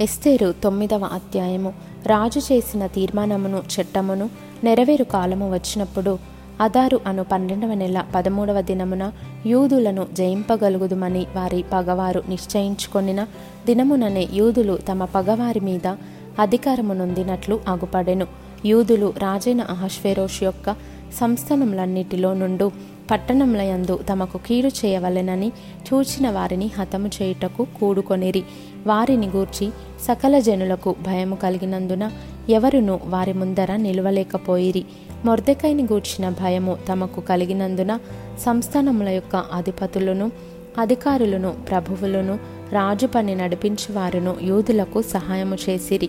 ఎస్తేరు తొమ్మిదవ అధ్యాయము. రాజు చేసిన తీర్మానమును చట్టమును నెరవేరు కాలము వచ్చినప్పుడు అదారు అను పన్నెండవ నెల పదమూడవ దినమున యూదులను జయింపగలుగుదుమని వారి పగవారు నిశ్చయించుకొనిన దినముననే యూదులు తమ పగవారి మీద అధికారము నొందినట్లు అగుపడెను. యూదులు రాజైన అహశ్వేరోష్ యొక్క సంస్థనములన్నిటిలో నుండు పట్టణములయందు తమకు కీడు చేయవలెనని చూచిన వారిని హతము చేయుటకు కూడుకొనిరి. వారిని గూర్చి సకల జనులకు భయము కలిగినందున ఎవరును వారి ముందర నిలవలేకపోయిరి. మొర్దెకైని గూర్చిన భయము తమకు కలిగినందున సంస్థానముల యొక్క అధిపతులను అధికారులను ప్రభువులను రాజు పని నడిపించేవారును యూదులకు సహాయము చేసిరి.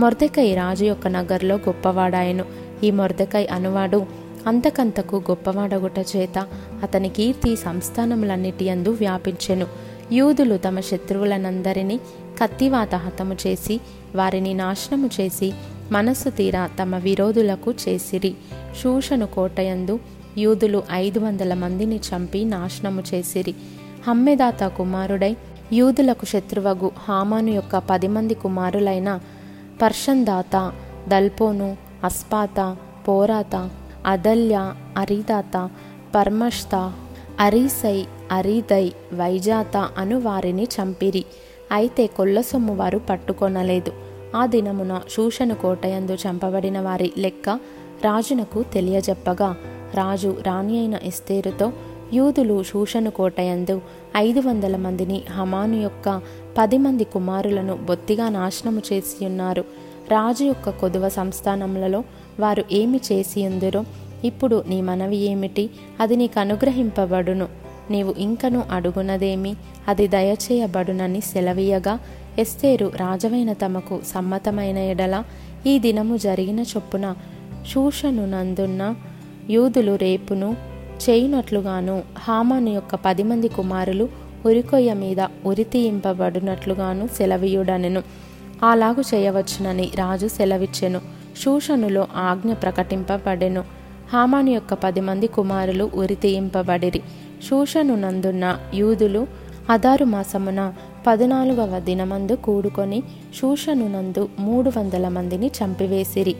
మొర్దెకై రాజు యొక్క నగర్లో గొప్పవాడాయను. ఈ మొర్దెకై అనువాడు అంతకంతకు గొప్పవాడగుట చేత అతని కీర్తి సంస్థానములన్నిటి అందు వ్యాపించెను. యూదులు తమ శత్రువులనందరినీ కత్తివాత హతము చేసి వారిని నాశనము చేసి మనస్సు తీరా తమ విరోధులకు చేసిరి. శూషను కోటయందు యూదులు ఐదు వందల మందిని చంపి నాశనము చేసిరి. హమ్మెదాత కుమారుడై యూదులకు శత్రువగు హామాను యొక్క పది మంది కుమారులైన పర్షందాత దల్పోను అస్పాత పోరాత అదల్య అరిదాత పర్మష్త అరీసై అరీదై వైజాత అను వారిని చంపిరి. అయితే కొల్లసొమ్ము వారు పట్టుకొనలేదు. ఆ దినమున శూషను కోటయందు చంపబడిన వారి లెక్క రాజునకు తెలియజెప్పగా రాజు రాణి అయిన ఇస్తేరుతో యూదులు శూషను కోటయందు ఐదు వందల మందిని హమాను యొక్క పది మంది కుమారులను బొత్తిగా నాశనము చేసి ఉన్నారు రాజు యొక్క కొదువ సంస్థానములలో వారు ఏమి చేసి ఉందిరో ఇప్పుడు నీ మనవి ఏమిటి? అది నీకు అనుగ్రహింపబడును. నీవు ఇంకను అడుగునదేమి? అది దయచేయబడునని సెలవీయగా ఎస్తేరు రాజవైన తమకు సమ్మతమైన ఎడల ఈ దినము జరిగిన చొప్పున శూషను నందున్న యూదులు రేపును చేయునట్లుగాను హామాను యొక్క పది మంది కుమారులు ఉరికొయ్య మీద ఉరితీయింపబడినట్లుగాను సెలవీయుడనెను. అలాగు చేయవచ్చునని రాజు సెలవిచ్చెను. శూషనులో ఆజ్ఞ ప్రకటింపబడెను. హామాను యొక్క పది మంది కుమారులు ఉరితీయింపబడిరి శూషనునందున్న యూదులు అదారు మాసమున పద్నాలుగవ దినమందు కూడుకొని శూషనునందు మూడు వందల మందిని చంపివేసిరి.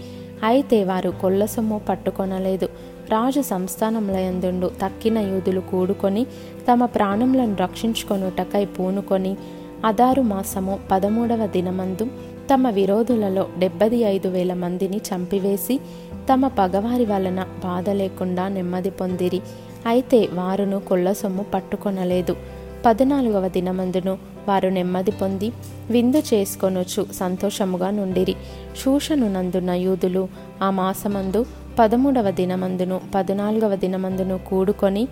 అయితే వారు కొల్లసొమ్ము పట్టుకొనలేదు. రాజు సంస్థానములయందుండు తక్కిన యూదులు కూడుకొని తమ ప్రాణములను రక్షించుకొనుటకై పూనుకొని అదారు మాసము పదమూడవ దినమందు తమ విరోధులలో డెబ్బది ఐదు వేల మందిని చంపివేసి తమ పగవారి వలన బాధ లేకుండా నెమ్మది పొందిరి. అయితే వారును కొల్లసొమ్ము పట్టుకొనలేదు. పద్నాలుగవ దినమందును వారు నెమ్మది పొంది విందు చేసుకొనొచ్చు సంతోషముగా నుండిరి. శూషను నందున్న యూదులు ఆ మాసమందు పదమూడవ దినమందును పద్నాలుగవ దినమందును కూడుకొని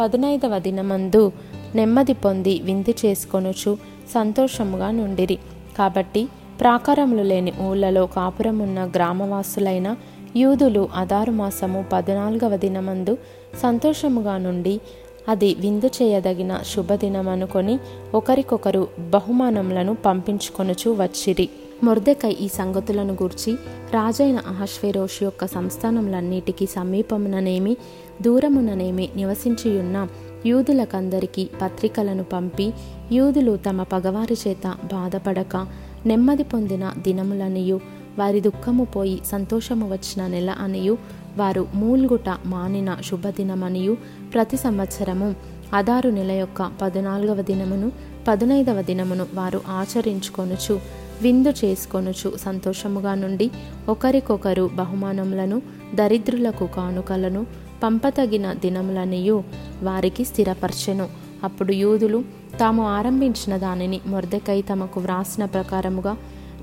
పదునైదవ దినమందు నెమ్మది పొంది విందు చేసుకొనుచు సంతోషముగా నుండిరి. కాబట్టి ప్రాకారములు లేని ఊళ్ళలో కాపురమున్న గ్రామవాసులైన యూదులు అదారు మాసము పద్నాలుగవ దినమందు సంతోషముగా నుండి అది విందు చేయదగిన శుభదినమనుకొని ఒకరికొకరు బహుమానములను పంపించుకొనుచు వచ్చిరి. మొర్దెకై ఈ సంగతులను గూర్చి రాజైన అహశ్వేరోష్ యొక్క సంస్థానములన్నిటికీ సమీపముననేమి దూరముననేమి నివసించియున్న యూదులకందరికీ పత్రికలను పంపి యూదులు తమ పగవారి చేత బాధపడక నెమ్మది పొందిన దినములనియు వారి దుఃఖము పోయి సంతోషము వచ్చిన నెల అనియు వారు మూల్గుట మానిన శుభదినమనియు ప్రతి సంవత్సరము. అదారు నెల యొక్క పద్నాలుగవ దినమును పదునైదవ దినమును వారు ఆచరించుకొనుచు విందు చేసుకొనుచు సంతోషముగా నుండి ఒకరికొకరు బహుమానములను దరిద్రులకు కానుకలను పంపతగిన దినములనియు వారికి స్థిరపరచెను. అప్పుడు యూదులు తాము ఆరంభించిన దానిని మొర్దెకై తమకు వ్రాసిన ప్రకారముగా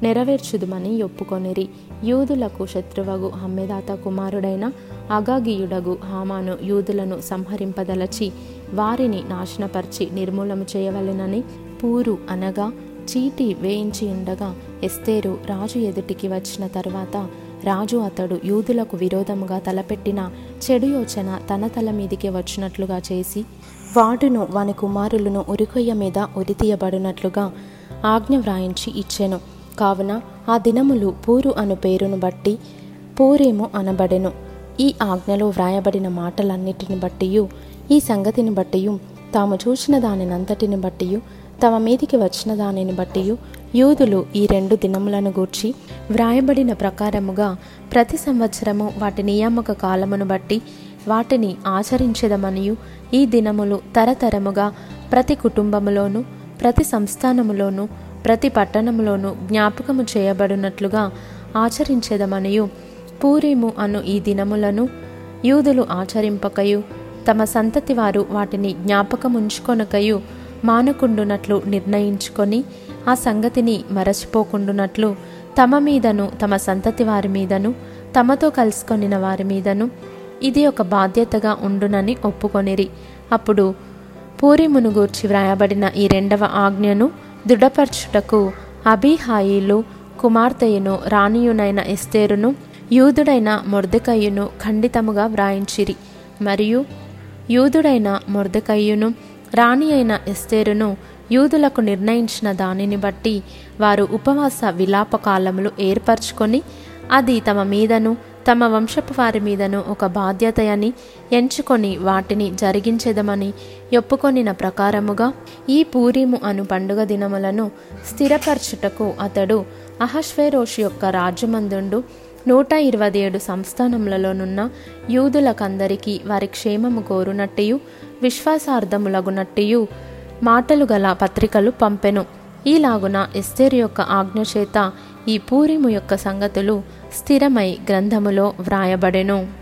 నెరవేర్చుదుమని ఒప్పుకొనిరి. యూదులకు శత్రువగు హమ్మెదాత కుమారుడైన అగాగియుడగు హామాను యూదులను సంహరింపదలచి వారిని నాశనపరిచి నిర్మూలము చేయవలెనని పూరు అనగా చీటి వేయించి ఉండగా ఎస్తేరు రాజు ఎదుటికి వచ్చిన తర్వాత రాజు అతడు యూదులకు విరోధముగా తలపెట్టిన చెడు యోచన తన తల మీదికి వచ్చినట్లుగా చేసి వాడును వాని కుమారులను ఉరికొయ్య మీద ఉరితీయబడినట్లుగా ఆజ్ఞ వ్రాయించి ఇచ్చెను. కావున ఆ దినములు పూరు అను పేరును బట్టి పూరేము అనబడెను. ఈ ఆజ్ఞలో వ్రాయబడిన మాటలన్నిటిని బట్టియు ఈ సంగతిని బట్టియు తాము చూసిన దానినంతటిని బట్టియు తమ మీదికి వచ్చిన దానిని బట్టియు యూదులు ఈ రెండు దినములను గూర్చి వ్రాయబడిన ప్రకారముగా ప్రతి సంవత్సరము వాటి నియామక కాలమును బట్టి వాటిని ఆచరించదమనియు. ఈ దినములు తరతరముగా ప్రతి కుటుంబములోను ప్రతి సంస్థానములోనూ ప్రతి పట్టణంలోనూ జ్ఞాపకము చేయబడినట్లుగా ఆచరించేదమనియు. పూరీము అను ఈ దినములను యూదులు ఆచరింపకయు. తమ సంతతి వారు వాటిని జ్ఞాపకముంచుకొనకయు మానకుండునట్లు నిర్ణయించుకొని ఆ సంగతిని మరచిపోకుండునట్లు తమ మీదను తమ సంతతి వారి మీదను తమతో కలుసుకొనిన వారి మీదను ఇది ఒక బాధ్యతగా ఉండునని ఒప్పుకొనిరి. అప్పుడు పూరిమును గూర్చి వ్రాయబడిన ఈ రెండవ ఆజ్ఞను దృఢపరచుటకు అభిహాయిలు కుమార్తెయును రాణియునైన ఎస్తేరును యూదుడైన మొర్దకయ్యును ఖండితముగా వ్రాయించిరి. మరియు యూదుడైన మొర్దకయ్యును రాణి అయిన ఎస్తేరును యూదులకు నిర్ణయించిన దానిని బట్టి వారు ఉపవాస విలాప కాలములు ఏర్పరచుకొని అది తమ మీదను తమ వంశపు వారి మీదను ఒక బాధ్యతయని ఎంచుకొని వాటిని జరిగించెదమని ఒప్పుకొనిన ప్రకారముగా ఈ పూరీము అను పండుగ దినములను స్థిరపరచుటకు అతడు అహశ్వేరోషు యొక్క రాజ్యమందుండు నూట ఇరవై ఏడు సంస్థానములలోనున్న యూదులకందరికీ వారి క్షేమము కోరునట్టియు విశ్వాసార్థములగునట్టియు మాటలు గల పత్రికలు పంపెను. ఈలాగున ఎస్తేరు యొక్క ఆజ్ఞ చేత ఈ పూరిము యొక్క సంగతులు స్థిరమై గ్రంథములో వ్రాయబడెను.